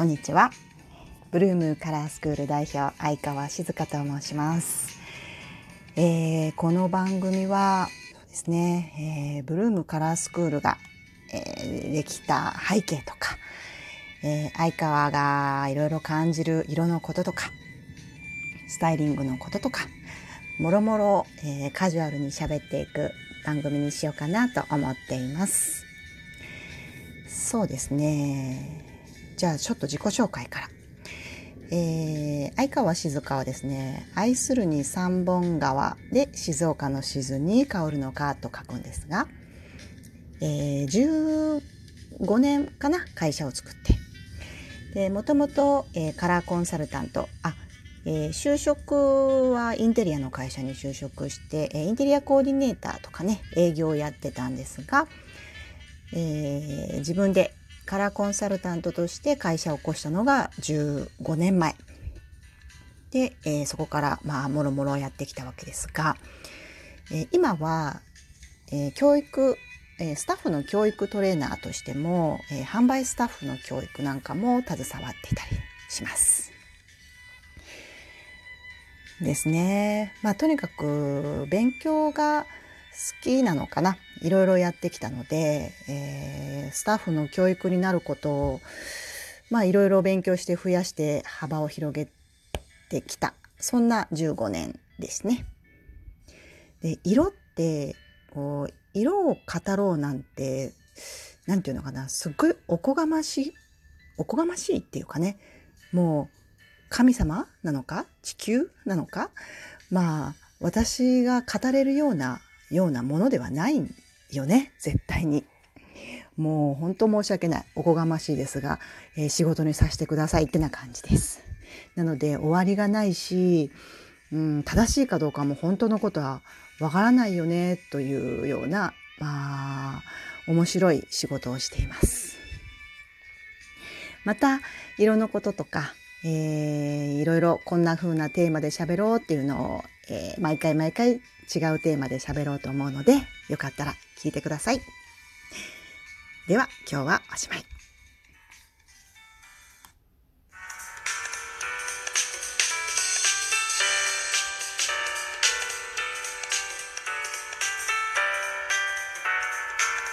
こんにちは。ブルームカラースクール代表相川静香と申します、えー、この番組はそうですね、えー、ブルームカラースクールが、えー、できた背景とか、えー、相川がいろいろ感じる色のこととかスタイリングのこととかもろもろ、えー、カジュアルに喋っていく番組にしようかなと思っています。そうですね。じゃあちょっと自己紹介から。えー、相川静香はですね愛するに三本川で静岡の静に香るのかと書くんですが、えー、15年かな会社を作ってでもともと、えー、カラーコンサルタントあ、えー、就職はインテリアの会社に就職して、えー、インテリアコーディネーターとかね営業をやってたんですが、えー、自分でカラーコンサルタントとして会社を起こしたのが15年前。で、えー、そこからまあもろもろやってきたわけですが、えー、今は、えー、教育、えスタッフの教育トレーナーとしても、え販売スタッフの教育なんかも携わっていたりします。ですね。まあとにかく勉強が好きなのかないろいろやってきたので、えー、スタッフの教育になることをまあいろいろ勉強して増やして幅を広げてきた。そんな15年ですね。で色ってこう色を語ろうなんて何て言うのかな。すっごいおこがましいおこがましいっていうかね。もう神様なのか？地球なのか？まあ私が語れるようなようなものではないんよね絶対に。もう本当申し訳ないおこがましいですが、えー、仕事にさせてくださいってな感じです。なので終わりがないし、うん、正しいかどうかも本当のことはわからないよねというようなまあ面白い仕事をしています。また色のこととか、えー、いろいろこんな風なテーマで喋ろうっていうのを、えー、毎回毎回違うテーマで喋ろうと思うのでよかったら聞いてください。では今日はおしまい。